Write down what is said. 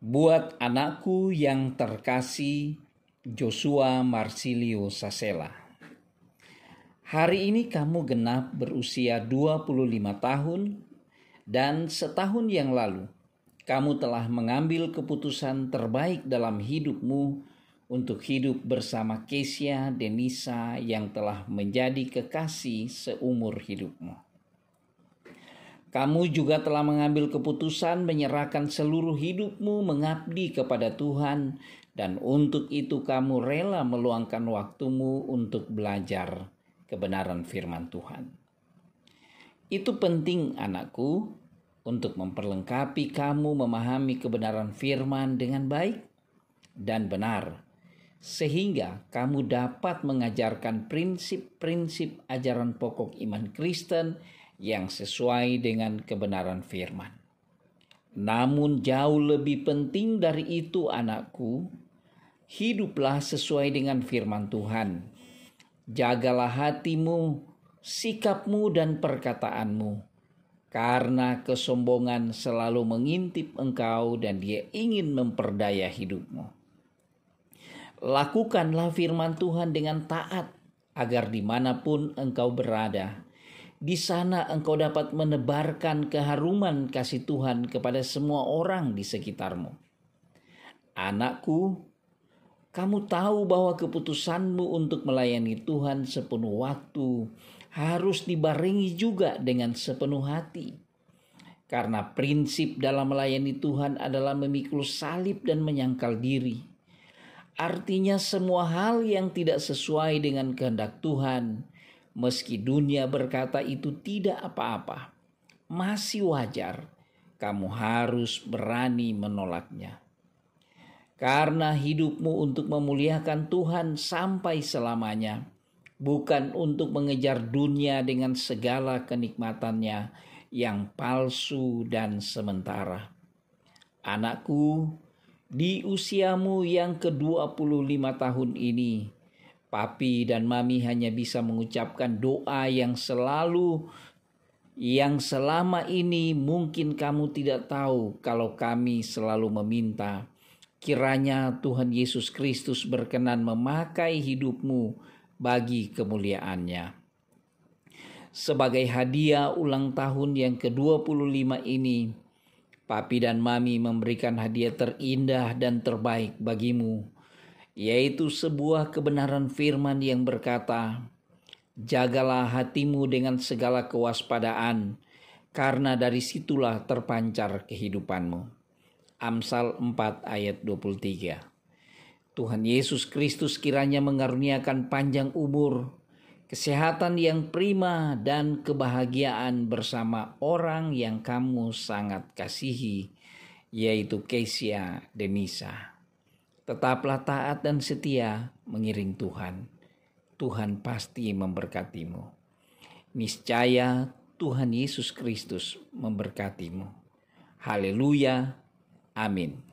Buat anakku yang terkasih Joshua Marsilio Sasela. Hari ini kamu genap berusia 25 tahun dan setahun yang lalu kamu telah mengambil keputusan terbaik dalam hidupmu untuk hidup bersama Kesia Denisa yang telah menjadi kekasih seumur hidupmu. Kamu juga telah mengambil keputusan menyerahkan seluruh hidupmu mengabdi kepada Tuhan, dan untuk itu kamu rela meluangkan waktumu untuk belajar kebenaran firman Tuhan. Itu penting, anakku, untuk memperlengkapi kamu memahami kebenaran firman dengan baik dan benar, sehingga kamu dapat mengajarkan prinsip-prinsip ajaran pokok iman Kristen yang sesuai dengan kebenaran firman. Namun, jauh lebih penting dari itu, anakku, hiduplah sesuai dengan firman Tuhan. Jagalah hatimu, sikapmu, dan perkataanmu, karena kesombongan selalu mengintip engkau, dan dia ingin memperdaya hidupmu. Lakukanlah firman Tuhan dengan taat, agar di mana pun engkau berada, di sana engkau dapat menebarkan keharuman kasih Tuhan kepada semua orang di sekitarmu. Anakku, kamu tahu bahwa keputusanmu untuk melayani Tuhan sepenuh waktu harus dibarengi juga dengan sepenuh hati. Karena prinsip dalam melayani Tuhan adalah memikul salib dan menyangkal diri. Artinya semua hal yang tidak sesuai dengan kehendak Tuhan, Meski dunia berkata itu tidak apa-apa, masih wajar kamu harus berani menolaknya. Karena hidupmu untuk memuliakan Tuhan sampai selamanya, bukan untuk mengejar dunia dengan segala kenikmatannya yang palsu dan sementara. Anakku, di usiamu yang ke-25 tahun ini, Papi dan Mami hanya bisa mengucapkan doa yang selalu yang selama ini mungkin kamu tidak tahu kalau kami selalu meminta kiranya Tuhan Yesus Kristus berkenan memakai hidupmu bagi kemuliaannya. Sebagai hadiah ulang tahun yang ke-25 ini, Papi dan Mami memberikan hadiah terindah dan terbaik bagimu yaitu sebuah kebenaran firman yang berkata, "Jagalah hatimu dengan segala kewaspadaan, karena dari situlah terpancar kehidupanmu." Amsal 4 ayat 23. Tuhan Yesus Kristus kiranya mengaruniakan panjang umur, kesehatan yang prima dan kebahagiaan bersama orang yang kamu sangat kasihi, yaitu Kesia Denisa. Tetaplah taat dan setia mengiring Tuhan. Tuhan pasti memberkatimu. Niscaya Tuhan Yesus Kristus memberkatimu. Haleluya. Amin.